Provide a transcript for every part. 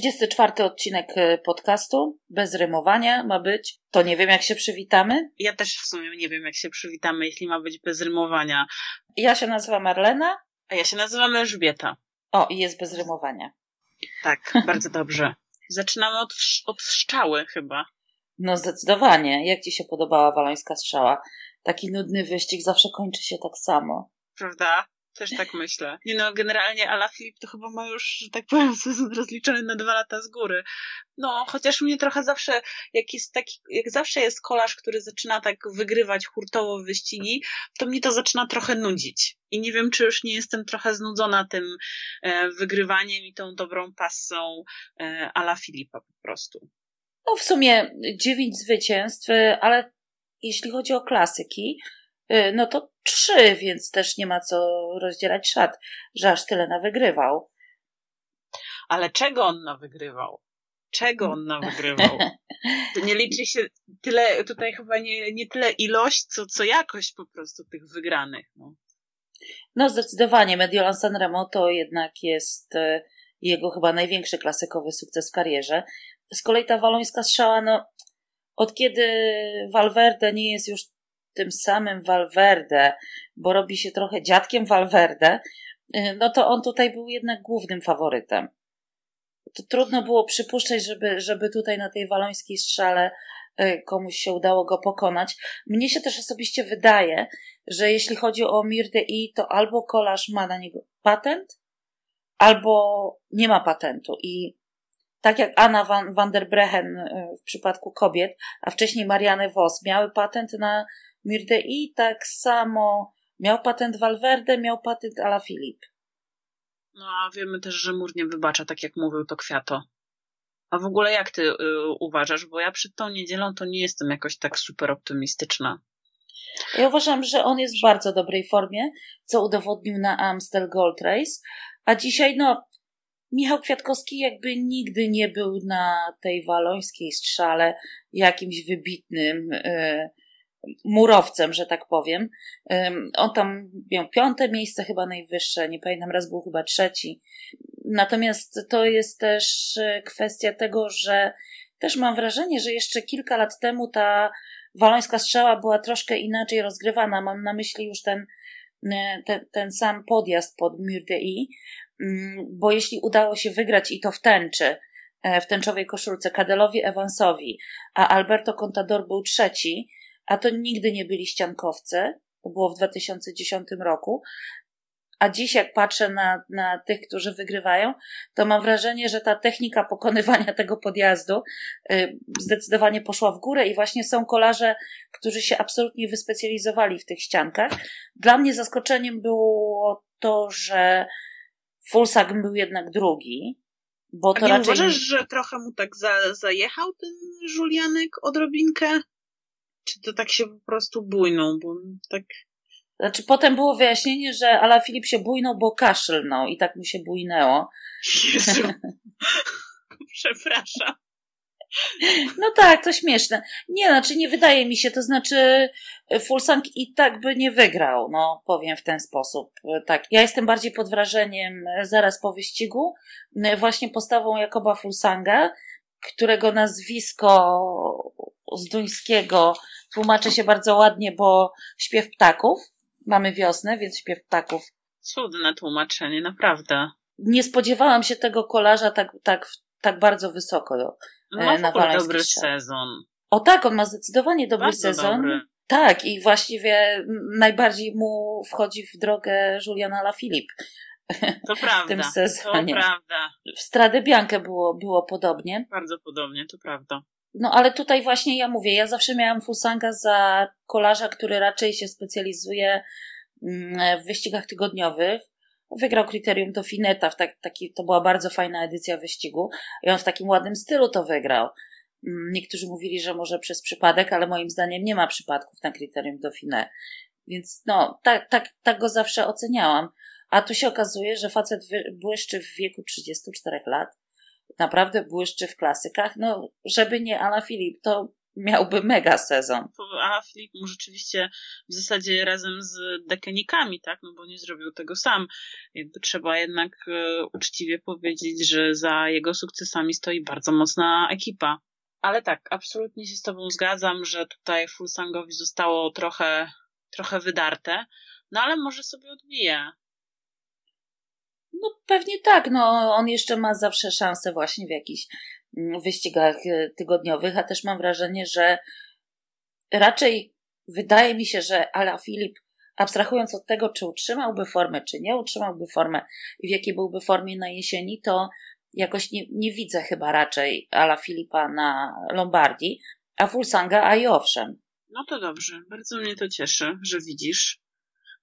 34 odcinek y, podcastu, bez rymowania ma być. To nie wiem, jak się przywitamy. Ja też w sumie nie wiem, jak się przywitamy, jeśli ma być bez rymowania. Ja się nazywam Marlena. A ja się nazywam Elżbieta. O, i jest bez rymowania. Tak, bardzo dobrze. Zaczynamy od, od strzały chyba. No zdecydowanie. Jak ci się podobała walońska strzała? Taki nudny wyścig zawsze kończy się tak samo. Prawda? Też tak myślę. Nie no, generalnie Ala Filip to chyba ma już, że tak powiem, sezon rozliczony na dwa lata z góry. No, chociaż mnie trochę zawsze, jak jest taki, jak zawsze jest kolarz, który zaczyna tak wygrywać hurtowo wyścigi, to mnie to zaczyna trochę nudzić. I nie wiem, czy już nie jestem trochę znudzona tym e, wygrywaniem i tą dobrą pasą e, Ala Filipa po prostu. No w sumie dziewięć zwycięstw, ale jeśli chodzi o klasyki, no to trzy, więc też nie ma co rozdzielać szat, że aż tyle nawygrywał. Ale czego on nawygrywał? Czego on nawygrywał? To nie liczy się tyle, tutaj chyba nie, nie tyle ilość, co, co jakość po prostu tych wygranych. No, no zdecydowanie. Mediolan Sanremo to jednak jest e, jego chyba największy klasykowy sukces w karierze. Z kolei ta walońska strzała, no od kiedy Valverde nie jest już tym samym Valverde, bo robi się trochę dziadkiem Valverde, y, no to on tutaj był jednak głównym faworytem. To trudno było przypuszczać, żeby, żeby tutaj na tej walońskiej strzale y, komuś się udało go pokonać. Mnie się też osobiście wydaje, że jeśli chodzi o Mirde I, to albo kolarz ma na niego patent, albo nie ma patentu. I tak jak Anna van, van der Brehen y, w przypadku kobiet, a wcześniej Marianne Vos miały patent na Mirdei tak samo miał patent Valverde, miał patent Alaphilippe. No a wiemy też, że mur nie wybacza, tak jak mówił to Kwiato. A w ogóle jak ty y, uważasz? Bo ja przed tą niedzielą to nie jestem jakoś tak super optymistyczna. Ja uważam, że on jest w bardzo dobrej formie, co udowodnił na Amstel Gold Race. A dzisiaj, no, Michał Kwiatkowski jakby nigdy nie był na tej walońskiej strzale jakimś wybitnym. Y, murowcem, że tak powiem. On tam miał piąte miejsce, chyba najwyższe, nie pamiętam, raz był chyba trzeci. Natomiast to jest też e, kwestia tego, że też mam wrażenie, że jeszcze kilka lat temu ta walońska strzała była troszkę inaczej rozgrywana. Mam na myśli już ten, e, ten, ten sam podjazd pod Mur de I, mm, bo jeśli udało się wygrać i to w tęczy, e, w tęczowej koszulce Kadelowi Evansowi, a Alberto Contador był trzeci, a to nigdy nie byli ściankowcy, to było w 2010 roku. A dziś, jak patrzę na, na tych, którzy wygrywają, to mam wrażenie, że ta technika pokonywania tego podjazdu y, zdecydowanie poszła w górę i właśnie są kolarze, którzy się absolutnie wyspecjalizowali w tych ściankach. Dla mnie zaskoczeniem było to, że Fulsag był jednak drugi, bo to A nie raczej... uważasz, że trochę mu tak za, zajechał ten Julianek odrobinkę? Czy to tak się po prostu bujną, bo tak... Znaczy potem było wyjaśnienie, że Ala Filip się bujnął, bo kaszlnął i tak mu się bujnęło. Jezu. Przepraszam. No tak, to śmieszne. Nie, znaczy nie wydaje mi się, to znaczy Fulsang i tak by nie wygrał, no powiem w ten sposób. Tak, ja jestem bardziej pod wrażeniem zaraz po wyścigu, właśnie postawą Jakoba Fulsanga, którego nazwisko z duńskiego tłumaczy się bardzo ładnie, bo śpiew ptaków. Mamy wiosnę, więc śpiew ptaków. Cudne tłumaczenie, naprawdę. Nie spodziewałam się tego kolarza tak, tak, tak bardzo wysoko. No, ma na dobry sezon. O tak, on ma zdecydowanie dobry bardzo sezon. Dobry. Tak, i właściwie najbardziej mu wchodzi w drogę Juliana Lafilip. To prawda. w tym sezonie. To prawda. W Stradę Biankę było, było podobnie. Bardzo podobnie, to prawda. No ale tutaj właśnie ja mówię, ja zawsze miałam Fusanga za kolarza, który raczej się specjalizuje mm, w wyścigach tygodniowych. Wygrał kryterium do Fineta, w tak, taki, to była bardzo fajna edycja wyścigu i on w takim ładnym stylu to wygrał. Mm, niektórzy mówili, że może przez przypadek, ale moim zdaniem nie ma przypadków na kryterium Fine. Więc no, tak, tak, tak go zawsze oceniałam. A tu się okazuje, że facet błyszczy w wieku 34 lat naprawdę błyszczy w klasykach. No, żeby nie Ala Filip, to miałby mega sezon. A Filip mu rzeczywiście w zasadzie razem z dekenikami, tak, no bo nie zrobił tego sam. Jakby trzeba jednak e, uczciwie powiedzieć, że za jego sukcesami stoi bardzo mocna ekipa. Ale tak, absolutnie się z tobą zgadzam, że tutaj Fulsangowi zostało trochę, trochę wydarte, no ale może sobie odbije. No pewnie tak, no on jeszcze ma zawsze szansę właśnie w jakichś mm, wyścigach e, tygodniowych, a też mam wrażenie, że raczej wydaje mi się, że Ala Filip, abstrahując od tego, czy utrzymałby formę, czy nie utrzymałby formę i w jakiej byłby formie na jesieni, to jakoś nie, nie widzę chyba raczej Ala Filipa na Lombardii, a Fulsanga, a i owszem. No to dobrze, bardzo mnie to cieszy, że widzisz.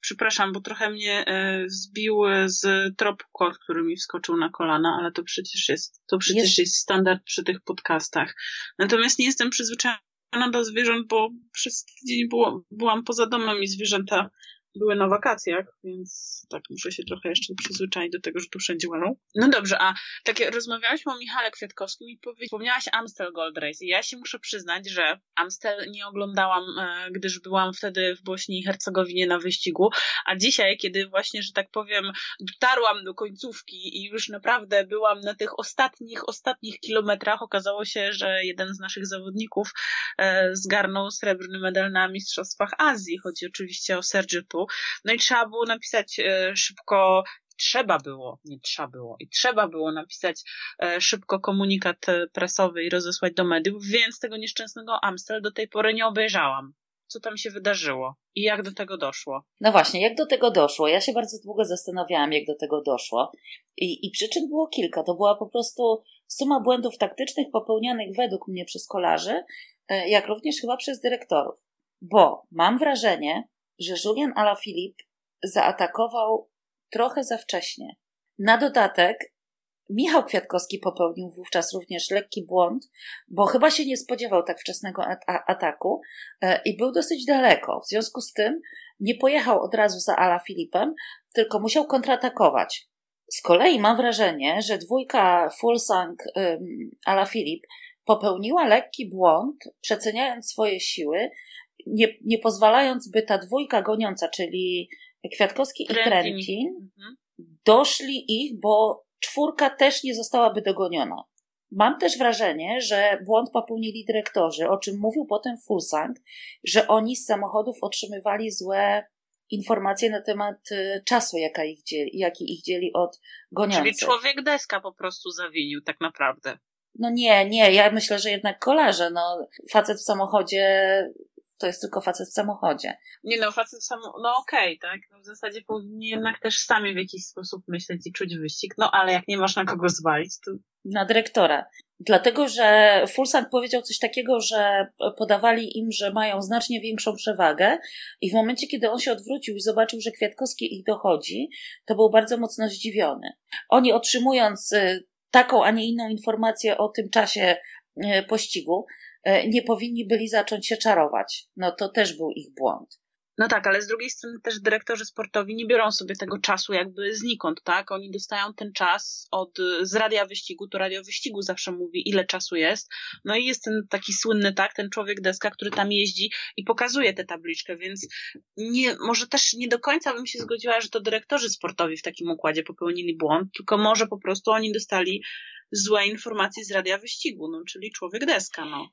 Przepraszam, bo trochę mnie e, zbił z tropu który mi wskoczył na kolana, ale to przecież jest, to przecież jest, jest standard przy tych podcastach. Natomiast nie jestem przyzwyczajona do zwierząt, bo przez tydzień było, byłam poza domem i zwierzęta były na wakacjach, więc tak muszę się trochę jeszcze przyzwyczaić do tego, że tu wszędzie łaną. No dobrze, a tak rozmawiałyśmy o Michale Kwiatkowskim i wspomniałaś Amstel Gold Race i ja się muszę przyznać, że Amstel nie oglądałam, e, gdyż byłam wtedy w Bośni i Hercegowinie na wyścigu, a dzisiaj, kiedy właśnie, że tak powiem, dotarłam do końcówki i już naprawdę byłam na tych ostatnich, ostatnich kilometrach, okazało się, że jeden z naszych zawodników e, zgarnął srebrny medal na Mistrzostwach Azji. Chodzi oczywiście o No i trzeba było napisać e, szybko trzeba było, nie trzeba było, i trzeba było napisać e, szybko komunikat e, prasowy i rozesłać do mediów, więc tego nieszczęsnego Amstel do tej pory nie obejrzałam. Co tam się wydarzyło i jak do tego doszło? No właśnie, jak do tego doszło? Ja się bardzo długo zastanawiałam, jak do tego doszło. I, i przyczyn było kilka. To była po prostu suma błędów taktycznych popełnianych według mnie przez kolarzy, jak również chyba przez dyrektorów. Bo mam wrażenie, że Julian Alaphilippe zaatakował trochę za wcześnie. Na dodatek Michał Kwiatkowski popełnił wówczas również lekki błąd, bo chyba się nie spodziewał tak wczesnego ataku e, i był dosyć daleko. W związku z tym nie pojechał od razu za Ala Filipem, tylko musiał kontratakować. Z kolei mam wrażenie, że dwójka Fulsang Ala Filip popełniła lekki błąd, przeceniając swoje siły nie, nie pozwalając, by ta dwójka goniąca, czyli Kwiatkowski Trentin. i Trentin, mhm. doszli ich, bo czwórka też nie zostałaby dogoniona. Mam też wrażenie, że błąd popełnili dyrektorzy, o czym mówił potem Fulsang, że oni z samochodów otrzymywali złe informacje na temat y, czasu, jaka ich dzieli, jaki ich dzieli od goniących. Czyli człowiek deska po prostu zawinił tak naprawdę. No nie, nie, ja myślę, że jednak kolarze, no facet w samochodzie to jest tylko facet w samochodzie. Nie no, facet w samochodzie, no okej, okay, tak. No w zasadzie powinni jednak też sami w jakiś sposób myśleć i czuć wyścig, no ale jak nie masz na kogo zwalić, to... Na dyrektora. Dlatego, że Fulsang powiedział coś takiego, że podawali im, że mają znacznie większą przewagę i w momencie, kiedy on się odwrócił i zobaczył, że Kwiatkowski ich dochodzi, to był bardzo mocno zdziwiony. Oni otrzymując y, taką, a nie inną informację o tym czasie pościgu, E, nie powinni byli zacząć się czarować. No to też był ich błąd. No tak, ale z drugiej strony też dyrektorzy sportowi nie biorą sobie tego czasu jakby znikąd, tak? Oni dostają ten czas od, z radia wyścigu, to radio wyścigu zawsze mówi, ile czasu jest. No i jest ten taki słynny, tak, ten człowiek deska, który tam jeździ i pokazuje tę tabliczkę, więc nie, może też nie do końca bym się zgodziła, że to dyrektorzy sportowi w takim układzie popełnili błąd, tylko może po prostu oni dostali złe informacje z radia wyścigu, no, czyli człowiek deska, no.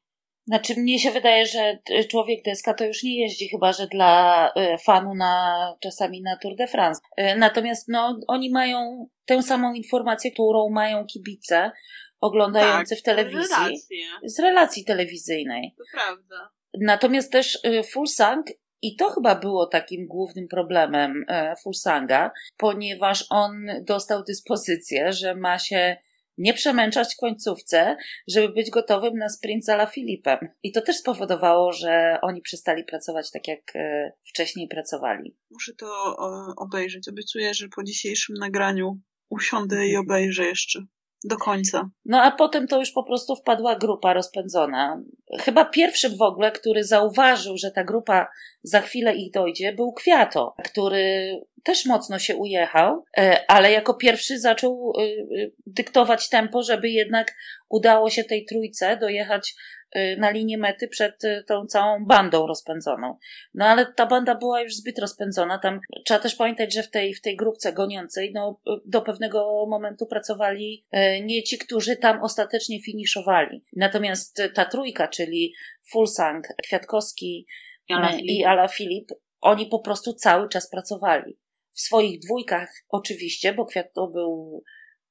Znaczy, mnie się wydaje, że człowiek deska to już nie jeździ, chyba że dla e, fanu na, czasami na Tour de France. E, natomiast no, oni mają tę samą informację, którą mają kibice oglądający tak, w telewizji. Relacje. Z relacji telewizyjnej. To prawda. Natomiast też Fulsang i to chyba było takim głównym problemem Fulsanga, ponieważ on dostał dyspozycję, że ma się nie przemęczać końcówce, żeby być gotowym na sprint za La Filipem. I to też spowodowało, że oni przestali pracować tak, jak e, wcześniej pracowali. Muszę to obejrzeć. Obiecuję, że po dzisiejszym nagraniu usiądę i obejrzę jeszcze. Do końca. No a potem to już po prostu wpadła grupa rozpędzona. Chyba pierwszym w ogóle, który zauważył, że ta grupa za chwilę ich dojdzie, był Kwiato, który też mocno się ujechał, e, ale jako pierwszy zaczął e, e, dyktować tempo, żeby jednak udało się tej trójce dojechać na linię mety przed tą całą bandą rozpędzoną. No ale ta banda była już zbyt rozpędzona. Tam trzeba też pamiętać, że w tej, w tej grupce goniącej no, do pewnego momentu pracowali nie ci, którzy tam ostatecznie finiszowali. Natomiast ta trójka, czyli Fulsang, Kwiatkowski i Ala Filip, oni po prostu cały czas pracowali w swoich dwójkach oczywiście, bo Kwiato był,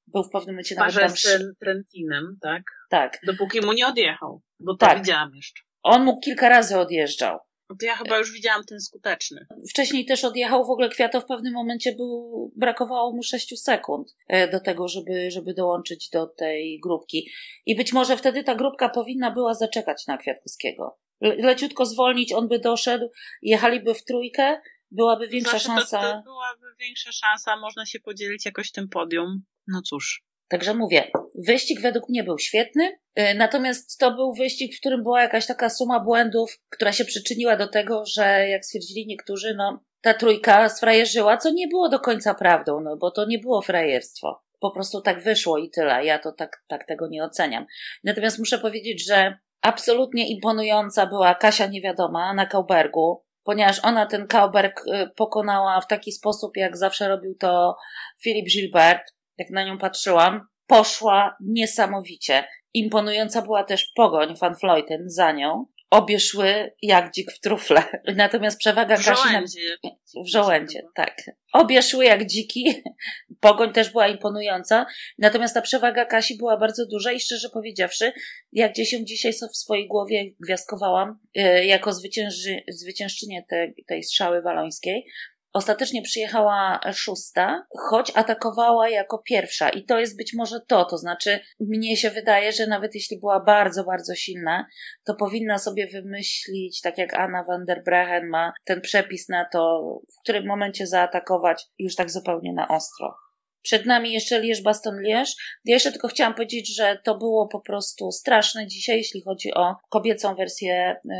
był w pewnym momencie nawet tam... z Trentinem, tak? Tak. Dopóki mu nie odjechał, bo to tak. widziałam jeszcze. On mu kilka razy odjeżdżał. To ja chyba już widziałam ten skuteczny. Wcześniej też odjechał w ogóle Kwiato w pewnym momencie był, brakowało mu 6 sekund e, do tego, żeby, żeby dołączyć do tej grupki. I być może wtedy ta grupka powinna była zaczekać na Kwiatkowskiego. Le leciutko zwolnić, on by doszedł, jechaliby w trójkę, byłaby większa znaczy, szansa. To, to byłaby większa szansa, można się podzielić jakoś tym podium. No cóż. Także mówię, wyścig według mnie był świetny, y, natomiast to był wyścig, w którym była jakaś taka suma błędów, która się przyczyniła do tego, że jak stwierdzili niektórzy, no ta trójka sfrajerzyła, co nie było do końca prawdą, no bo to nie było frajerstwo. Po prostu tak wyszło i tyle. Ja to tak, tak tego nie oceniam. Natomiast muszę powiedzieć, że absolutnie imponująca była Kasia Niewiadoma na Kaubergu ponieważ ona ten Kauberg y, pokonała w taki sposób, jak zawsze robił to Philip Gilbert, jak na nią patrzyłam, poszła niesamowicie. Imponująca była też pogoń Van Floyten za nią. Obie szły jak dzik w trufle. Natomiast przewaga w Kasi... Żołędzie. W żołędzie, tak. Obie szły jak dziki. Pogoń też była imponująca. Natomiast ta przewaga Kasi była bardzo duża i szczerze powiedziawszy, jak gdzieś ją dzisiaj w swojej głowie gwiazdkowałam y, jako zwycięży, zwyciężczynię tej, tej strzały walońskiej, Ostatecznie przyjechała szósta, choć atakowała jako pierwsza. I to jest być może to. To znaczy, mnie się wydaje, że nawet jeśli była bardzo, bardzo silna, to powinna sobie wymyślić, tak jak Anna van der Brechen ma ten przepis na to, w którym momencie zaatakować już tak zupełnie na ostro. Przed nami jeszcze Lierz Baston Lierz. Ja jeszcze tylko chciałam powiedzieć, że to było po prostu straszne dzisiaj, jeśli chodzi o kobiecą wersję y,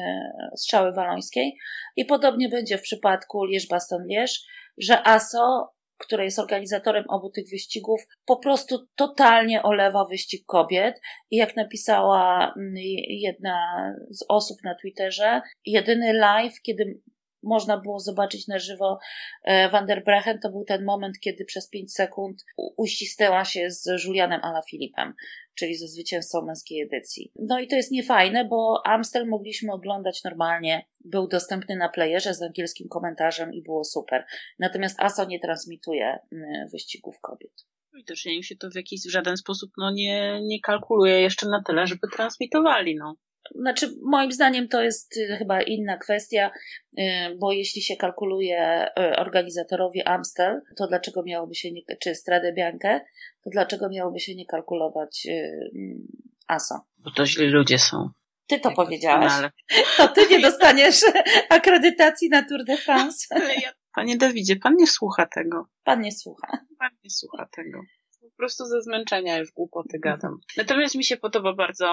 strzały walońskiej. I podobnie będzie w przypadku Lierz Baston Lierz, że ASO, które jest organizatorem obu tych wyścigów, po prostu totalnie olewa wyścig kobiet. I jak napisała mm, jedna z osób na Twitterze, jedyny live, kiedy można było zobaczyć na żywo e, Van der Brechen, to był ten moment, kiedy przez 5 sekund uścisnęła się z Julianem Alaphilippem, czyli ze zwycięzcą męskiej edycji. No i to jest niefajne, bo Amstel mogliśmy oglądać normalnie, był dostępny na playerze z angielskim komentarzem i było super. Natomiast ASO nie transmituje wyścigów kobiet. Widocznie im się to w jakiś w żaden sposób no, nie, nie kalkuluje jeszcze na tyle, żeby transmitowali. No. Znaczy, moim zdaniem to jest y, chyba inna kwestia, y, bo jeśli się kalkuluje y, organizatorowi Amstel, to dlaczego miałoby się nie, czy Stradę Biankę, to dlaczego miałoby się nie kalkulować mm, ASO? Bo to źli ludzie są. Ty to powiedziałaś. To ty nie dostaniesz akredytacji na Tour de France. Panie Dawidzie, pan nie słucha tego. Pan nie słucha. Pan nie słucha tego. Po prostu ze zmęczenia już głupoty gadam. Natomiast mi się podoba bardzo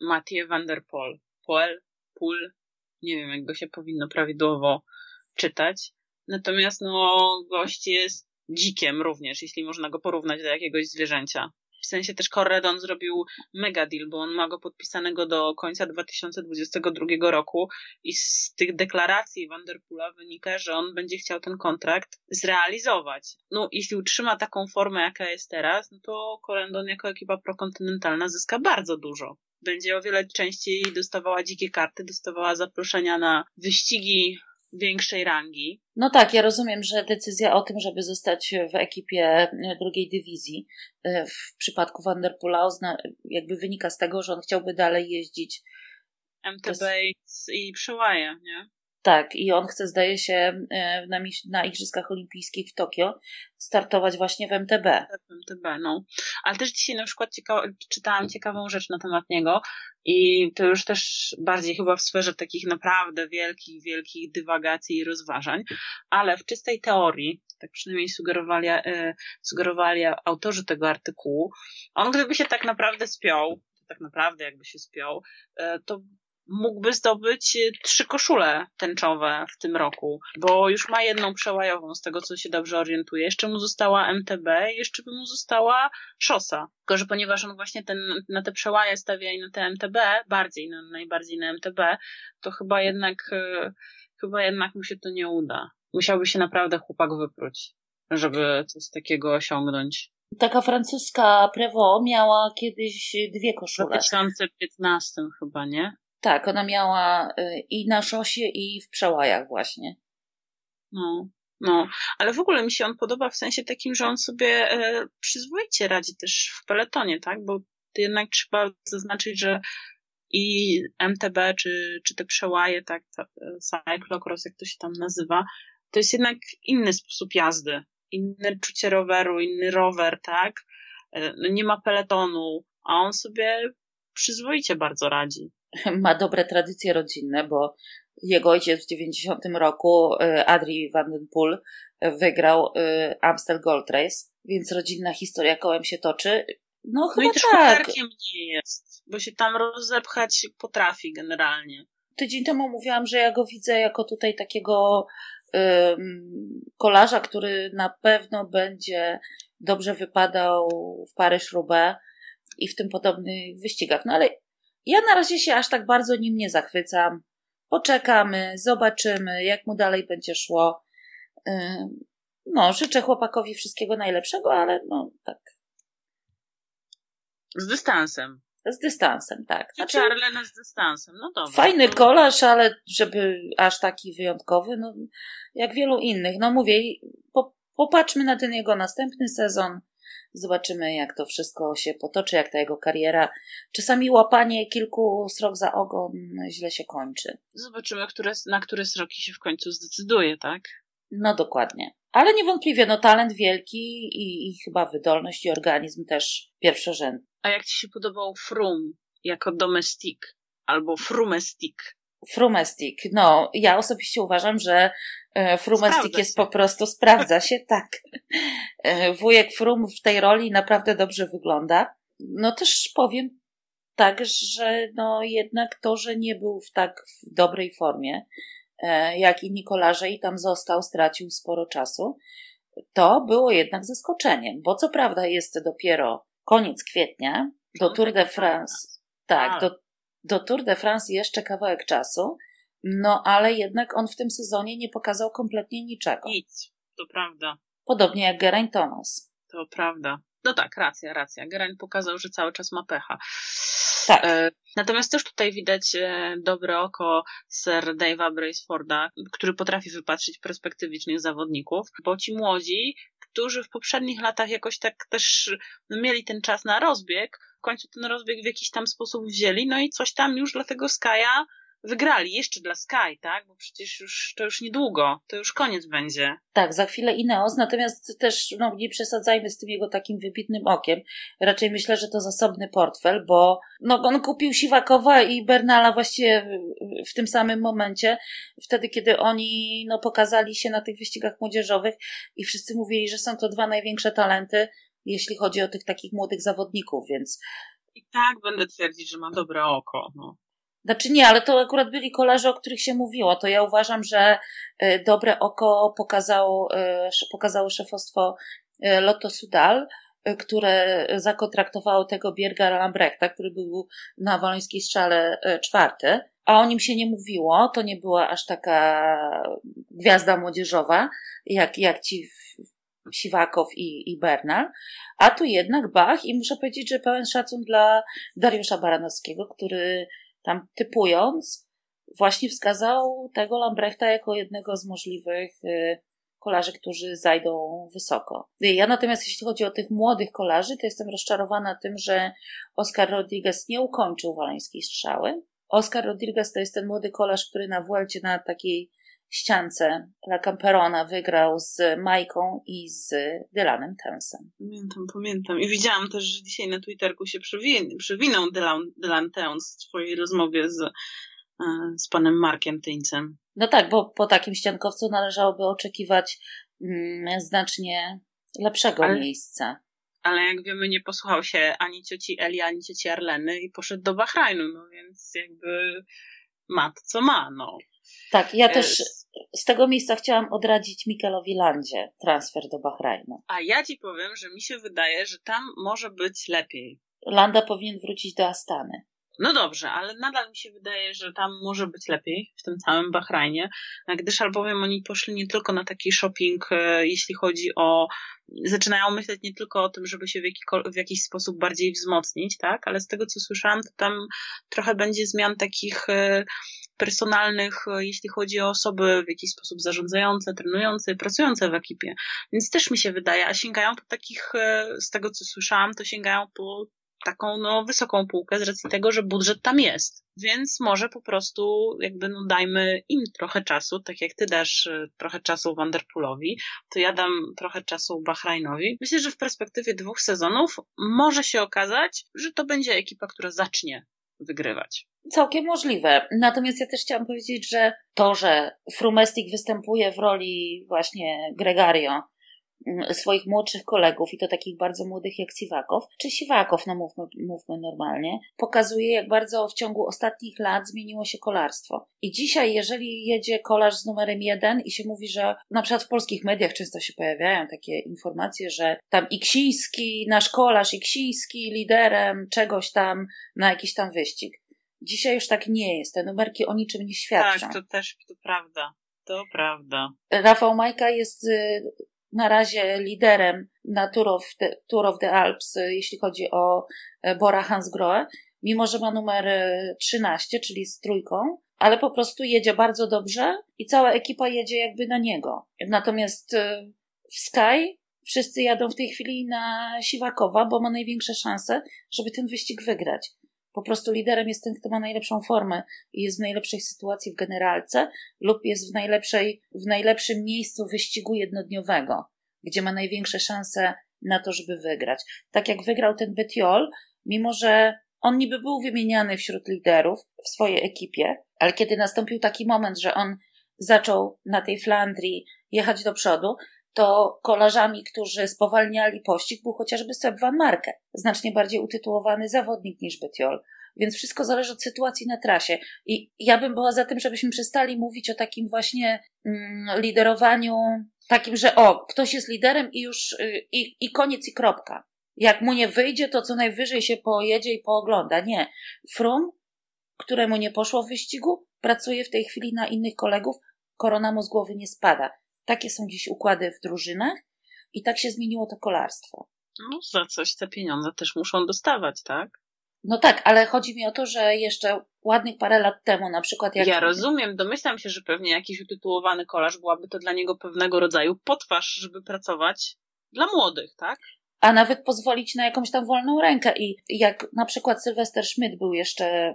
Mathieu van der Poel. Poel, Poel, nie wiem jak go się powinno prawidłowo czytać. Natomiast no, gość jest dzikiem również, jeśli można go porównać do jakiegoś zwierzęcia. W sensie też Corredon zrobił mega deal, bo on ma go podpisanego do końca 2022 roku i z tych deklaracji Vanderpoola wynika, że on będzie chciał ten kontrakt zrealizować. No, jeśli utrzyma taką formę, jaka jest teraz, no to Corredon jako ekipa prokontynentalna zyska bardzo dużo będzie o wiele częściej dostawała dzikie karty, dostawała zaproszenia na wyścigi większej rangi. No tak, ja rozumiem, że decyzja o tym, żeby zostać w ekipie e, drugiej dywizji e, w przypadku Vanderpoola jakby wynika z tego, że on chciałby dalej jeździć MTB i przełaje, nie? Tak, i on chce, zdaje się, e, na, na Igrzyskach Olimpijskich w Tokio startować właśnie w MTB. W MTB, no. Ale też dzisiaj na przykład czytałam ciekawą rzecz na temat niego i to już też bardziej chyba w sferze takich naprawdę wielkich, wielkich dywagacji i rozważań, ale w czystej teorii, tak przynajmniej sugerowali, e, sugerowali autorzy tego artykułu, on gdyby się tak naprawdę spiął, tak naprawdę jakby się spiął, e, to mógłby zdobyć y, trzy koszule tęczowe w tym roku, bo już ma jedną przełajową, z tego co się dobrze orientuje. Jeszcze mu została MTB i jeszcze by mu została szosa. Tylko, że ponieważ on właśnie ten, na te przełaje stawia i na te MTB, bardziej, na, najbardziej na MTB, to chyba jednak, y, chyba jednak mu się to nie uda. Musiałby się naprawdę chłopak wypróć, żeby coś takiego osiągnąć. Taka francuska Prevo miała kiedyś dwie koszule. W 2015 chyba, nie? Tak, ona miała y, i na szosie, i w przełajach właśnie. No, no, ale w ogóle mi się on podoba w sensie takim, że on sobie e, przyzwoicie radzi też w peletonie, tak? Bo jednak trzeba zaznaczyć, że i MTB, czy, czy te przełaje, tak, e, cyclocross, jak to się tam nazywa, to jest jednak inny sposób jazdy. Inne czucie roweru, inny rower, tak? E, no nie ma peletonu, a on sobie przyzwoicie bardzo radzi. ma dobre tradycje rodzinne, bo jego ojciec w 90 roku, y, Adri van den Poel, wygrał y, Amstel Gold Race, więc rodzinna historia kołem się toczy. No, chyba no i też tak. nie jest, bo się tam rozepchać potrafi generalnie. Tydzień temu mówiłam, że ja go widzę jako tutaj takiego um, kolarza, który na pewno będzie dobrze wypadał w Paryż-Roubaix i w tym podobnych wyścigach. No ale ja na razie się aż tak bardzo nim nie zachwycam. Poczekamy, zobaczymy, jak mu dalej będzie szło. No, życzę chłopakowi wszystkiego najlepszego, ale no tak. Z dystansem. Z dystansem, tak. Znaczy, Arlena z dystansem, no dobra. Fajny kolarz, ale żeby aż taki wyjątkowy, no jak wielu innych. No mówię, po, popatrzmy na ten jego następny sezon. Zobaczymy, jak to wszystko się potoczy, jak ta jego kariera. Czasami łapanie kilku srok za ogon źle się kończy. Zobaczymy, które, na które sroki się w końcu zdecyduje, tak? No dokładnie. Ale niewątpliwie, no talent wielki i, i chyba wydolność i organizm też pierwszorzędny. A jak Ci się podobał Frum jako domestik albo frumestik? Frumestik. No, ja osobiście uważam, że e, Frumestik jest po prostu, sprawdza się, tak. E, wujek Frum w tej roli naprawdę dobrze wygląda. No też powiem tak, że no jednak to, że nie był w tak dobrej formie, e, jak i Nikolarze i tam został, stracił sporo czasu, to było jednak zaskoczeniem, bo co prawda jest dopiero koniec kwietnia, do Tour de France, tak, do, do Tour de France jeszcze kawałek czasu, no ale jednak on w tym sezonie nie pokazał kompletnie niczego. Nic, to prawda. Podobnie jak Geraint Thomas. To prawda. No tak, racja, racja. Geraint pokazał, że cały czas ma pecha. Tak. E, natomiast też tutaj widać e, dobre oko Sir Dave'a Braceforda, który potrafi wypatrzyć perspektywicznych zawodników, bo ci młodzi, którzy w poprzednich latach jakoś tak też mieli ten czas na rozbieg, w końcu ten rozbieg w jakiś tam sposób wzięli, no i coś tam już dla tego Skya wygrali, jeszcze dla Sky, tak? Bo przecież już, to już niedługo, to już koniec będzie. Tak, za chwilę Ineos, natomiast też no, nie przesadzajmy z tym jego takim wybitnym okiem. Raczej myślę, że to zasobny portfel, bo no, on kupił Siwakowa i Bernala właściwie w, w tym samym momencie, wtedy kiedy oni no, pokazali się na tych wyścigach młodzieżowych i wszyscy mówili, że są to dwa największe talenty, jeśli chodzi o tych takich młodych zawodników, więc i tak będę twierdzić, że ma dobre oko. No. Znaczy nie, ale to akurat byli kolarze, o których się mówiło. To ja uważam, że y, dobre oko pokazało, y, pokazało szefostwo y, Lotto Sudal, które zakontraktowało tego Bierga Lambrechta, który był na Walońskiej Strzale czwarty, a o nim się nie mówiło. To nie była aż taka gwiazda młodzieżowa, jak, jak ci Siwakow i, i Bernal, a tu jednak Bach i muszę powiedzieć, że pełen szacun dla Dariusza Baranowskiego, który tam typując, właśnie wskazał tego Lambrechta jako jednego z możliwych y, kolarzy, którzy zajdą wysoko. Ja natomiast, jeśli chodzi o tych młodych kolarzy, to jestem rozczarowana tym, że Oscar Rodriguez nie ukończył waleńskiej strzały. Oscar Rodriguez to jest ten młody kolarz, który na Vuelcie na takiej ściance La Camperona wygrał z Majką i z Dylanem Townsem. Pamiętam, pamiętam. I widziałam też, że dzisiaj na Twitterku się przewin przewinął Dylan, Dylan Towns w swojej rozmowie z, e, z panem Markiem Tyńcem. No tak, bo po takim ściankowcu należałoby oczekiwać mm, znacznie lepszego ale, miejsca. Ale jak wiemy, nie posłuchał się ani cioci Eli, ani cioci Arleny i poszedł do Bahrajnu, no więc jakby ma to, co ma, no. Tak, ja też z tego miejsca chciałam odradzić Mikelowi Landzie transfer do Bahrajnu. A ja ci powiem, że mi się wydaje, że tam może być lepiej. Landa powinien wrócić do Astany. No dobrze, ale nadal mi się wydaje, że tam może być lepiej w tym całym Bahrajnie, gdyż albowiem oni poszli nie tylko na taki shopping, e, jeśli chodzi o. Zaczynają myśleć nie tylko o tym, żeby się w, w jakiś sposób bardziej wzmocnić, tak? Ale z tego co słyszałam, to tam trochę będzie zmian takich e, personalnych, e, jeśli chodzi o osoby w jakiś sposób zarządzające, trenujące, pracujące w ekipie. Więc też mi się wydaje, a sięgają po takich, z tego co słyszałam, to sięgają po taką no, wysoką półkę z racji tego, że budżet tam jest. Więc może po prostu jakby no, dajmy im trochę czasu, tak jak ty dasz y, trochę czasu Vanderpoolowi, to ja dam trochę czasu Bahrainowi. Myślę, że w perspektywie dwóch sezonów może się okazać, że to będzie ekipa, która zacznie wygrywać. Całkiem możliwe. Natomiast ja też chciałam powiedzieć, że to, że Frumestik występuje w roli właśnie Gregario, swoich młodszych kolegów, i to takich bardzo młodych jak Siwakow, czy Siwakow, no mówmy, mówmy normalnie, pokazuje, jak bardzo w ciągu ostatnich lat zmieniło się kolarstwo. I dzisiaj, jeżeli jedzie kolarz z numerem jeden i się mówi, że na przykład w polskich mediach często się pojawiają takie informacje, że tam Iksiński, nasz kolarz Iksiński liderem czegoś tam na jakiś tam wyścig. Dzisiaj już tak nie jest. Te numerki o niczym nie świadczą. Tak, to też to prawda. To prawda. Rafał Majka jest y, na razie liderem na Tour of the, Tour of the Alps, y, jeśli chodzi o e, Bora Hansgrohe, mimo że ma numer 13, y, czyli z trójką, ale po prostu jedzie bardzo dobrze i cała ekipa jedzie jakby na niego. Natomiast y, w Sky wszyscy jadą w tej chwili na Siwakowa, bo ma największe szanse, żeby ten wyścig wygrać. Po prostu liderem jest ten, kto ma najlepszą formę i jest w najlepszej sytuacji w generalce lub jest w, najlepszej, w najlepszym miejscu wyścigu jednodniowego, gdzie ma największe szanse na to, żeby wygrać. Tak jak wygrał ten Betiol, mimo że on niby był wymieniany wśród liderów w swojej ekipie, ale kiedy nastąpił taki moment, że on zaczął na tej Flandrii jechać do przodu, to kolarzami, którzy spowalniali pościg, był chociażby Seb Van Marke, znacznie bardziej utytułowany zawodnik niż Betiol. Więc wszystko zależy od sytuacji na trasie. I ja bym była za tym, żebyśmy przestali mówić o takim właśnie mm, liderowaniu, takim, że o, ktoś jest liderem i już, y, i, i koniec i kropka. Jak mu nie wyjdzie, to co najwyżej się pojedzie i poogląda. Nie. Frum, któremu nie poszło w wyścigu, pracuje w tej chwili na innych kolegów, korona mu z głowy nie spada. Takie są dziś układy w drużynach i tak się zmieniło to kolarstwo. No, za coś te pieniądze też muszą dostawać, tak? No tak, ale chodzi mi o to, że jeszcze ładnych parę lat temu, na przykład jak. Ja rozumiem, domyślam się, że pewnie jakiś utytułowany kolarz byłaby to dla niego pewnego rodzaju potwarz, żeby pracować dla młodych, tak? A nawet pozwolić na jakąś tam wolną rękę. I jak na przykład Sylwester Schmidt był jeszcze e,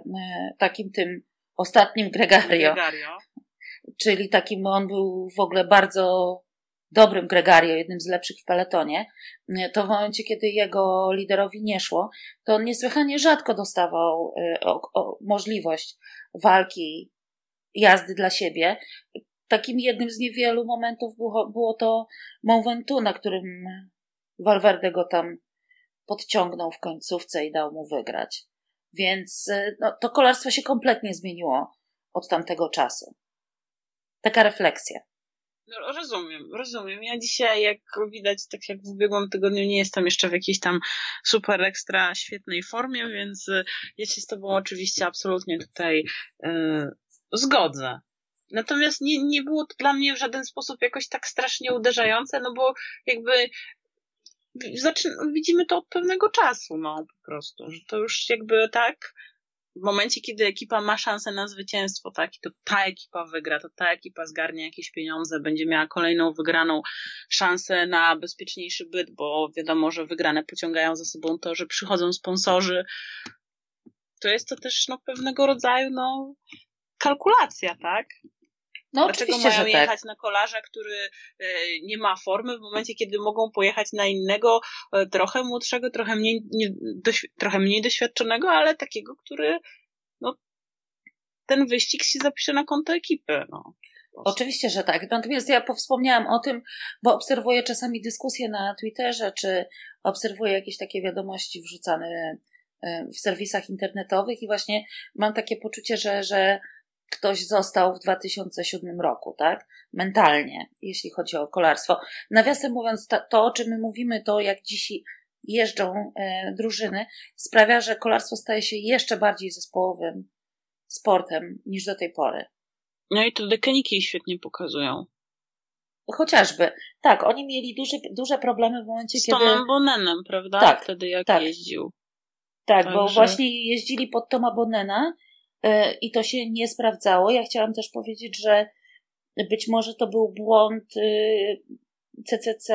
takim tym ostatnim Gregario. Gregario czyli takim on był w ogóle bardzo dobrym Gregario, jednym z lepszych w peletonie, to w momencie, kiedy jego liderowi nie szło, to on niesłychanie rzadko dostawał y, o, o, możliwość walki, jazdy dla siebie. Takim jednym z niewielu momentów było, było to Mont Ventoux, na którym Valverde go tam podciągnął w końcówce i dał mu wygrać. Więc y, no, to kolarstwo się kompletnie zmieniło od tamtego czasu. Taka refleksja. No, rozumiem, rozumiem. Ja dzisiaj, jak widać, tak jak w ubiegłym tygodniu, nie jestem jeszcze w jakiejś tam super ekstra świetnej formie, więc y, ja się z Tobą oczywiście absolutnie tutaj yy, zgodzę. Natomiast nie, nie było to dla mnie w żaden sposób jakoś tak strasznie uderzające, no bo jakby widzimy to od pewnego czasu, no po prostu, że to już jakby tak w momencie, kiedy ekipa ma szansę na zwycięstwo, tak, i to ta ekipa wygra, to ta ekipa zgarnie jakieś pieniądze, będzie miała kolejną wygraną szansę na bezpieczniejszy byt, bo wiadomo, że wygrane pociągają za sobą to, że przychodzą sponsorzy. To jest to też no, pewnego rodzaju no, kalkulacja, tak? No, Dlaczego mają tak. jechać na kolarza, który e, nie ma formy w momencie, kiedy mogą pojechać na innego, e, trochę młodszego, trochę mniej, nie, trochę mniej doświadczonego, ale takiego, który no, ten wyścig się zapisze na konto ekipy. No. Oczywiście, że tak. Natomiast ja powspomniałam o tym, bo obserwuję czasami dyskusje na Twitterze, czy obserwuję jakieś takie wiadomości wrzucane e, w serwisach internetowych i właśnie mam takie poczucie, że, że ktoś został w 2007 roku, tak? Mentalnie, jeśli chodzi o kolarstwo. Nawiasem mówiąc, to, o czym my mówimy, to jak dzisiaj jeżdżą e, drużyny, sprawia, że kolarstwo staje się jeszcze bardziej zespołowym sportem niż do tej pory. No i to dekeniki świetnie pokazują. Chociażby. Tak, oni mieli duży, duże problemy w momencie, Z kiedy... Z Tomem Bonenem, prawda? Tak, Wtedy jak tak. jeździł. Tak, Także... bo właśnie jeździli pod Toma Bonena i to się nie sprawdzało. Ja chciałam też powiedzieć, że być może to był błąd CCC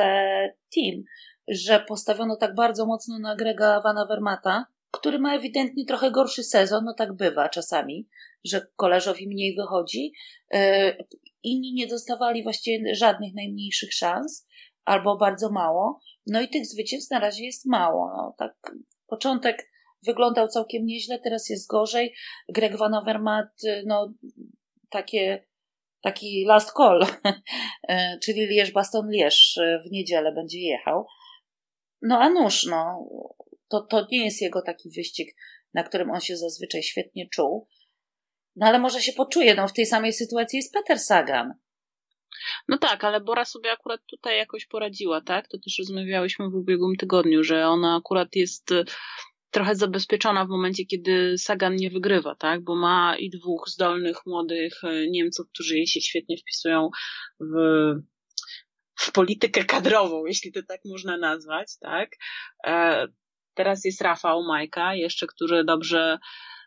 Team, że postawiono tak bardzo mocno na Grega Van Avermata, który ma ewidentnie trochę gorszy sezon, no tak bywa czasami, że koleżowi mniej wychodzi. Yy, inni nie dostawali właściwie żadnych najmniejszych szans, albo bardzo mało. No i tych zwycięstw na razie jest mało. No, tak, początek wyglądał całkiem nieźle, teraz jest gorzej. Greg Van Avermaet, no takie, taki last call, czyli Lierz-Baston-Lierz w niedzielę będzie jechał. No a nuż, no, to, to nie jest jego taki wyścig, na którym on się zazwyczaj świetnie czuł. No ale może się poczuje, no w tej samej sytuacji jest Peter Sagan. No tak, ale Bora sobie akurat tutaj jakoś poradziła, tak? To też rozmawiałyśmy w ubiegłym tygodniu, że ona akurat jest trochę zabezpieczona w momencie, kiedy Sagan nie wygrywa, tak? Bo ma i dwóch zdolnych, młodych Niemców, którzy jej się świetnie wpisują w, w politykę kadrową, jeśli to tak można nazwać, tak? E, teraz jest Rafał Majka, jeszcze, który dobrze,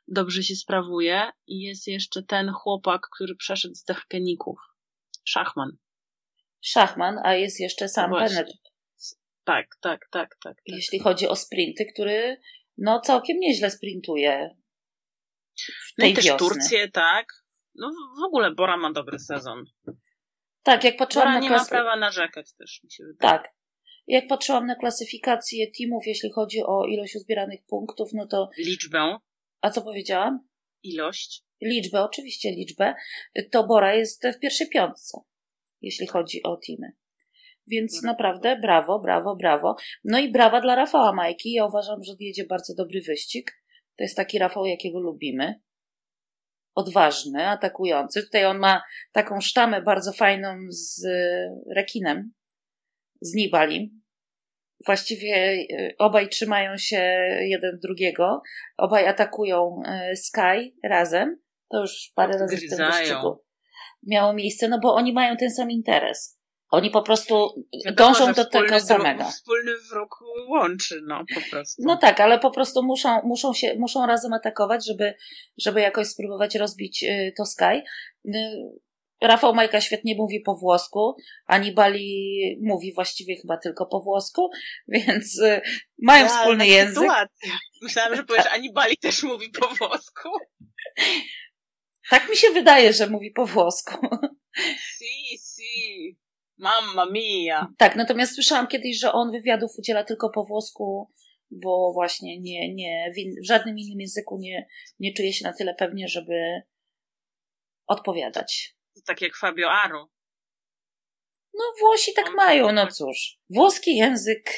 dobrze się sprawuje i jest jeszcze ten chłopak, który przeszedł z Dechkeników. Szachman. Szachman, a jest jeszcze sam Bennett. Tak, tak, tak, tak, tak. Jeśli chodzi o sprinty, który no całkiem nieźle sprintuje. No i też wiosny. Turcję, tak. No w ogóle Bora ma dobry sezon. Tak, jak patrzyłam Bora na nie klasy... ma prawa narzekać też, mi się wydaje. Tak. Jak patrzyłam na klasyfikację teamów, jeśli chodzi o ilość uzbieranych punktów, no to... Liczbę. A co powiedziałam? Ilość. Liczbę, oczywiście liczbę. To Bora jest w pierwszej piątce, jeśli chodzi o teamy. Więc naprawdę brawo, brawo, brawo. No i brawa dla Rafała Majki. Ja uważam, że jedzie bardzo dobry wyścig. To jest taki Rafał, jakiego lubimy. Odważny, atakujący. Tutaj on ma taką sztamę bardzo fajną z rekinem, z Nibalim. Właściwie obaj trzymają się jeden drugiego. Obaj atakują Sky razem. To już parę razy w tym wyścigu miało miejsce, no bo oni mają ten sam interes. Oni po prostu Wiadomo, dążą do tego samego. Wspólny wróg łączy, no po prostu. No tak, ale po prostu muszą, muszą, się, muszą razem atakować, żeby, żeby jakoś spróbować rozbić y, to Sky. Y, Rafał Majka świetnie mówi po włosku, Anibali mówi właściwie chyba tylko po włosku, więc y, mają ja, wspólny język. Sytuacja. Myślałam, że powiesz, Anibali też mówi po włosku. Tak mi się wydaje, że mówi po włosku. Si, si. Mamma mia. Tak, natomiast słyszałam kiedyś, że on wywiadów udziela tylko po włosku, bo właśnie nie, nie, w, żadnym innym języku nie, nie czuje się na tyle pewnie, żeby odpowiadać. Tak jak Fabio Aru. No Włosi tak on mają, no cóż. Włoski język.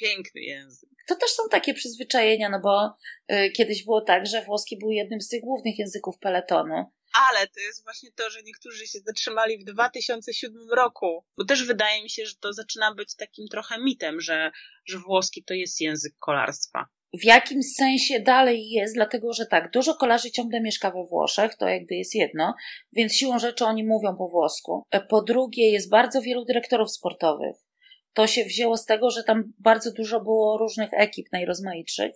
Piękny język. To też są takie przyzwyczajenia, no bo y, kiedyś było tak, że włoski był jednym z tych głównych języków peletonu. Ale to jest właśnie to, że niektórzy się zatrzymali w 2007 roku, bo też wydaje mi się, że to zaczyna być takim trochę mitem, że, że włoski to jest język kolarstwa. W jakimś sensie dalej jest, dlatego że tak, dużo kolarzy ciągle mieszka we Włoszech, to jakby jest jedno, więc siłą rzeczy oni mówią po włosku. Po drugie, jest bardzo wielu dyrektorów sportowych. To się wzięło z tego, że tam bardzo dużo było różnych ekip najrozmaitszych,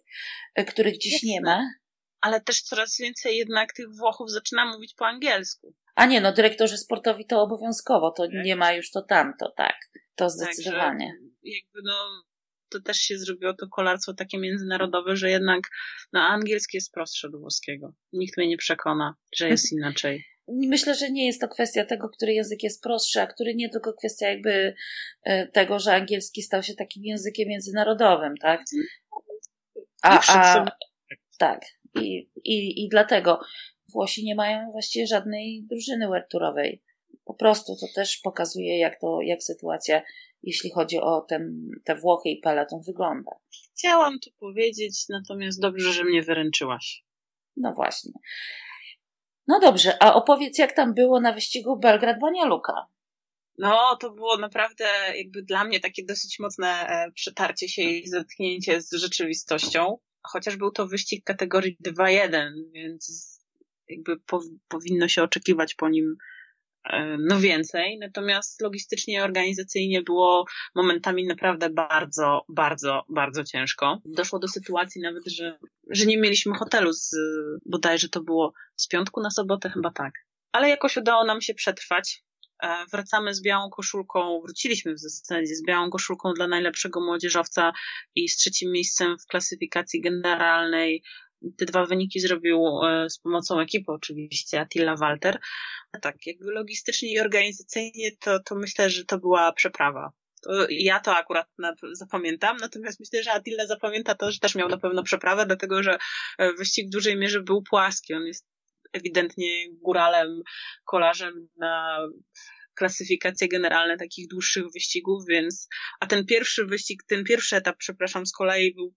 których dziś nie ma ale też coraz więcej jednak tych Włochów zaczyna mówić po angielsku. A nie, no dyrektorzy sportowi to obowiązkowo, to tak. nie ma już to tamto, tak. To zdecydowanie. Także jakby no, to też się zrobiło to kolarstwo takie międzynarodowe, że jednak no, angielski jest prostszy od włoskiego. Nikt mnie nie przekona, że jest inaczej. Myślę, że nie jest to kwestia tego, który język jest prostszy, a który nie tylko kwestia jakby tego, że angielski stał się takim językiem międzynarodowym, tak? A, a, tak. I, i, I dlatego Włosi nie mają właściwie żadnej drużyny werturowej. Po prostu to też pokazuje, jak, to, jak sytuacja, jeśli chodzi o ten, te Włochy i peleton, wygląda. Chciałam tu powiedzieć, natomiast dobrze, że mnie wyręczyłaś. No właśnie. No dobrze, a opowiedz, jak tam było na wyścigu Belgrad-Banialuka. No, to było naprawdę jakby dla mnie takie dosyć mocne e, przetarcie się i zetknięcie z rzeczywistością. Chociaż był to wyścig kategorii 2-1, więc jakby po, powinno się oczekiwać po nim e, no więcej, natomiast logistycznie i organizacyjnie było momentami naprawdę bardzo, bardzo, bardzo ciężko. Doszło do sytuacji nawet, że, że nie mieliśmy hotelu z, bodajże to było z piątku na sobotę, chyba tak. Ale jakoś udało nam się przetrwać. E, wracamy z białą koszulką, wróciliśmy w zasadzie z białą koszulką dla najlepszego młodzieżowca i z trzecim miejscem w klasyfikacji generalnej. Te dwa wyniki zrobił e, z pomocą ekipy oczywiście Attila Walter. Tak, jakby logistycznie i organizacyjnie to, to myślę, że to była przeprawa. To ja to akurat zapamiętam, natomiast myślę, że Attila zapamięta to, że też miał na pewno przeprawę, dlatego że e, wyścig w dużej mierze był płaski. On jest ewidentnie góralem, kolarzem na klasyfikacje generalne takich dłuższych wyścigów, więc, a ten pierwszy wyścig, ten pierwszy etap, przepraszam, z kolei był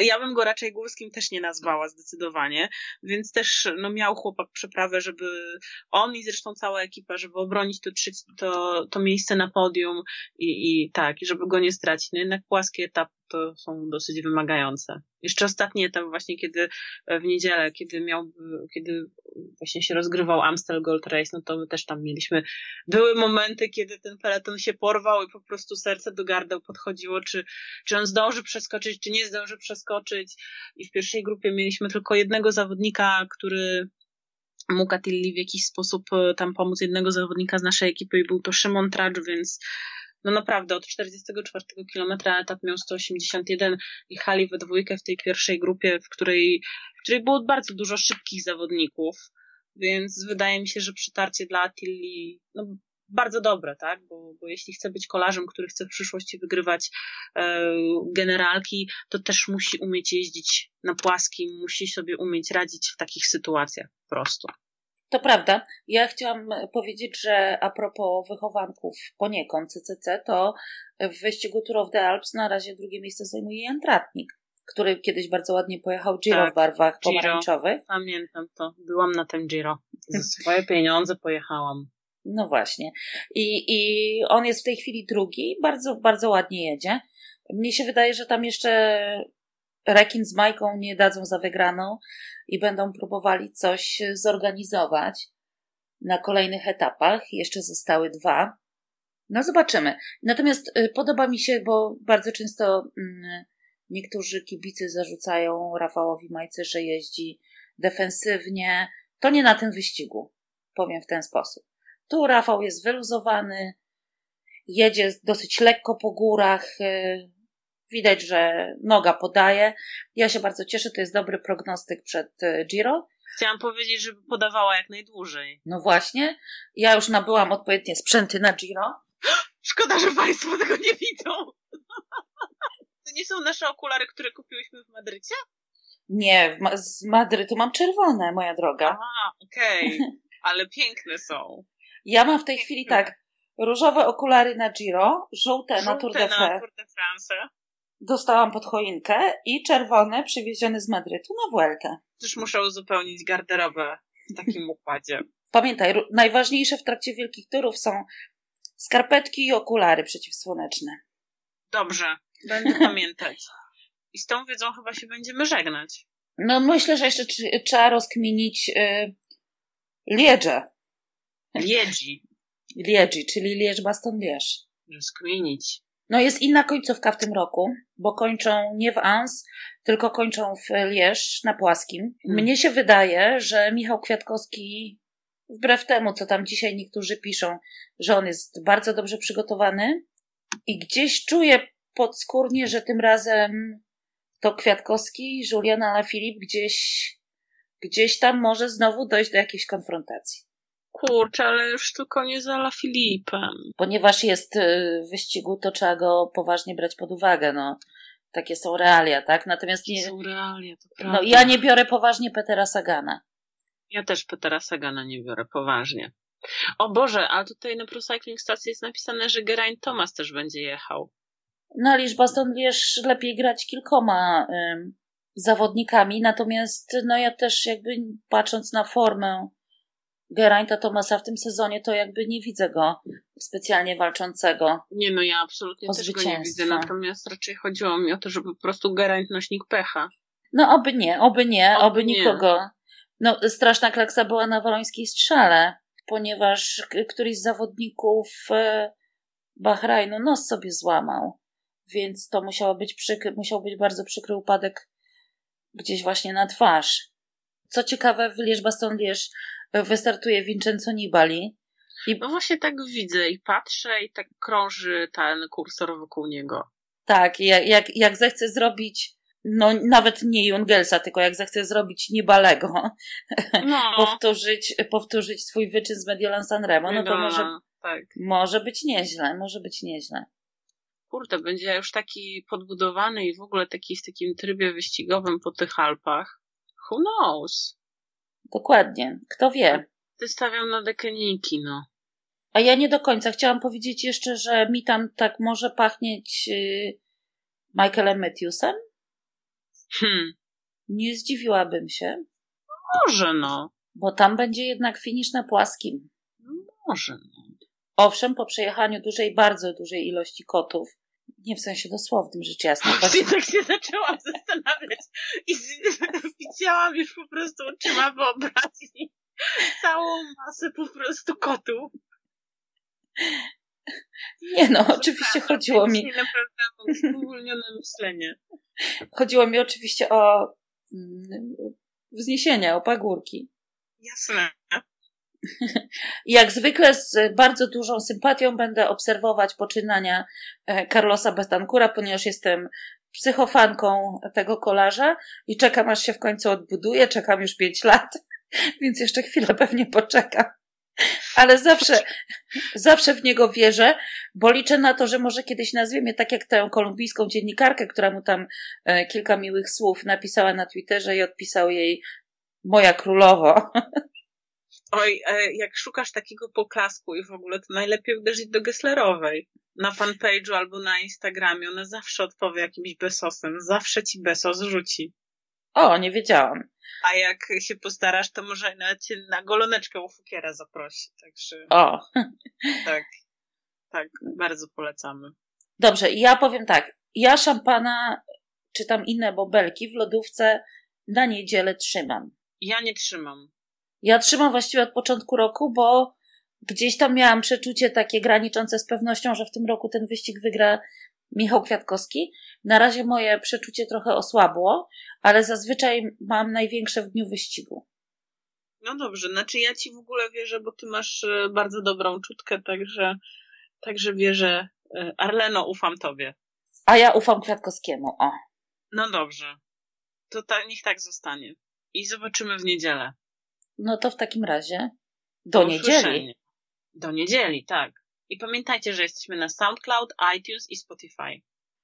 ja bym go raczej górskim też nie nazwała zdecydowanie, więc też no, miał chłopak przeprawę, żeby on i zresztą cała ekipa, żeby obronić to, to, to miejsce na podium i, i tak, żeby go nie stracić. No jednak płaskie etapy to są dosyć wymagające. Jeszcze ostatni etap właśnie, kiedy w niedzielę, kiedy miał, kiedy właśnie się rozgrywał Amstel Gold Race, no to my też tam mieliśmy, były momenty, kiedy ten peleton się porwał i po prostu serce do gardeł podchodziło, czy, czy on zdąży przeskoczyć, czy nie zdąży przeskoczyć i w pierwszej grupie mieliśmy tylko jednego zawodnika, który mógł Atilli w jakiś sposób e, tam pomóc jednego zawodnika z naszej ekipy i był to Szymon Tracz, więc no naprawdę od 44 kilometra etap miał 181, jechali we dwójkę w tej pierwszej grupie, w której, w której było bardzo dużo szybkich zawodników, więc wydaje mi się, że przytarcie dla Attilli, no bardzo dobre, tak? Bo, bo jeśli chce być kolarzem, który chce w przyszłości wygrywać e, generalki, to też musi umieć jeździć na płaskim, musi sobie umieć radzić w takich sytuacjach po prostu. To prawda. Ja chciałam powiedzieć, że a propos wychowanków poniekąd CCC, to w wyścigu Tour of the Alps na razie drugie miejsce zajmuje Jan Tratnik, który kiedyś bardzo ładnie pojechał Giro tak, w barwach Giro. pomarańczowych. Pamiętam to. Byłam na tym Giro. Za swoje pieniądze pojechałam. No właśnie. I, I on jest w tej chwili drugi, bardzo, bardzo ładnie jedzie. Mnie się wydaje, że tam jeszcze Rekin z Majką nie dadzą za wygraną i będą próbowali coś zorganizować na kolejnych etapach. Jeszcze zostały dwa. No zobaczymy. Natomiast y, podoba mi się, bo bardzo często mm, niektórzy kibicy zarzucają Rafałowi Majce, że jeździ defensywnie. To nie na tym wyścigu. Powiem w ten sposób. Tu Rafał jest wyluzowany, jedzie dosyć lekko po górach, y, Widać, że noga podaje. Ja się bardzo cieszę, to jest dobry prognostyk przed e, Giro. Chciałam powiedzieć, żeby podawała jak najdłużej. No właśnie. Ja już nabyłam odpowiednie sprzęty na Giro. Szkoda, że Państwo tego nie widzą. To nie są nasze okulary, które kupiłyśmy w Madrycie? Nie, z Madrytu mam czerwone, moja droga. Aha, okej. Okay. Ale piękne są. Ja mam w tej chwili tak, różowe okulary na Giro, żółte, żółte na Tour de, na Tour de France dostałam pod choinkę i czerwone przywiezione z Madrytu na Vueltę. Też muszę uzupełnić garderobę w takim układzie. Pamiętaj, najważniejsze w trakcie wielkich turów są skarpetki i okulary przeciwsłoneczne. Dobrze, będę pamiętać. I z tą wiedzą chyba się będziemy żegnać. No myślę, że jeszcze trzeba rozkminić yy, Liedże. Liedzi. Liedzi, czyli Liedź Baston Liège. Rozkminić. No jest inna końcówka w tym roku, bo kończą nie w Ans, tylko kończą w Lierz na płaskim. Hmm. Mnie się wydaje, że Michał Kwiatkowski, wbrew temu, co tam dzisiaj niektórzy piszą, że on jest bardzo dobrze przygotowany i gdzieś czuję podskórnie, że tym razem to Kwiatkowski i Julian Alaphilippe gdzieś, gdzieś tam może znowu dojść do jakiejś konfrontacji. Kurczę, ale już tylko nie za Filipem. Ponieważ jest y, w wyścigu, to trzeba go poważnie brać pod uwagę, no. Takie są realia, tak? Natomiast nie. Są realia, to prawda. No, ja nie biorę poważnie Petera Sagana. Ja też Petera Sagana nie biorę poważnie. O Boże, a tutaj na Procycling Stacji jest napisane, że Geraint Thomas też będzie jechał. No, Liszbaston wiesz, lepiej grać kilkoma zawodnikami, natomiast no ja też jakby patrząc na formę Geraint'a Thomasa w tym sezonie, to jakby nie widzę go specjalnie walczącego. Nie no, ja absolutnie też go nie widzę, natomiast raczej chodziło mi o to, żeby po prostu Geraint nośnik pecha. No oby nie, oby nie, oby, oby nie. nikogo. No straszna klaksa była na walońskiej strzale, ponieważ któryś z zawodników e, Bahrajnu nos sobie złamał, więc to musiało być przykry, musiał być bardzo przykry upadek gdzieś właśnie na twarz. Co ciekawe, w Lierz-Baston-Lierz wystartuje Vincenzo Nibali. I... No właśnie tak widzę i patrzę i tak krąży ten kursor wokół niego. Tak, jak, jak, jak zechce zrobić no nawet nie Jungelsa, tylko jak zechce zrobić Nibalego, no. powtórzyć, powtórzyć swój wyczyn z Mediolan Sanremo, no to może, tak. może być nieźle, może być nieźle. Kurde, będzie już taki podbudowany i w ogóle taki w takim trybie wyścigowym po tych Alpach. Who knows? Dokładnie. Kto wie? Ty stawiam na dekeniki, no. A ja nie do końca. Chciałam powiedzieć jeszcze, że mi tam tak może pachnieć yy, Michaelem Matthewsem. Hmm. Nie zdziwiłabym się. Może no. Bo tam będzie jednak finisz na płaskim. Może no. Owszem, po przejechaniu dużej, bardzo dużej ilości kotów, nie w sensie dosłownym, rzecz jasna. Właśnie tak się zaczęłam zastanawiać i widziałam już po prostu oczyma wyobraźni całą masę po prostu kotów. Nie no, oczywiście chodziło mi... Naprawdę uwolnione myślenie. Chodziło mi oczywiście o mm, wzniesienia, o pagórki. Jasne. Jak zwykle z bardzo dużą sympatią będę obserwować poczynania e, Carlosa Betancura, ponieważ jestem psychofanką tego kolarza i czekam aż się w końcu odbuduje. Czekam już pięć lat, więc jeszcze chwilę pewnie poczekam. Ale zawsze, zawsze w niego wierzę, bo liczę na to, że może kiedyś nazwie mnie tak jak tę kolumbijską dziennikarkę, która mu tam e, kilka miłych słów napisała na Twitterze i odpisał jej moja królowo. Oj, e, jak szukasz takiego poklasku i w ogóle, to najlepiej uderzyć do Gesslerowej. Na fanpage'u albo na Instagramie. Ona zawsze odpowie jakimś besosem. Zawsze ci besos rzuci. O, nie wiedziałam. A jak się postarasz, to może nawet cię na goloneczkę u Fukiera zaprosi. Także. O. Tak. Tak, bardzo polecamy. Dobrze, ja powiem tak. Ja szampana, czy tam inne bobelki w lodówce na niedzielę trzymam. Ja nie trzymam. Ja trzymam właściwie od początku roku, bo gdzieś tam miałam przeczucie takie graniczące z pewnością, że w tym roku ten wyścig wygra Michał Kwiatkowski. Na razie moje przeczucie trochę osłabło, ale zazwyczaj mam największe w dniu wyścigu. No dobrze, znaczy ja ci w ogóle wierzę, bo ty masz e, bardzo dobrą czutkę, także, także wierzę. E, Arleno, ufam tobie. A ja ufam Kwiatkowskiemu, o. No dobrze. To ta, niech tak zostanie. I zobaczymy w niedzielę. No to w takim razie do, do niedzieli. Do niedzieli, tak. I pamiętajcie, że jesteśmy na SoundCloud, iTunes i Spotify.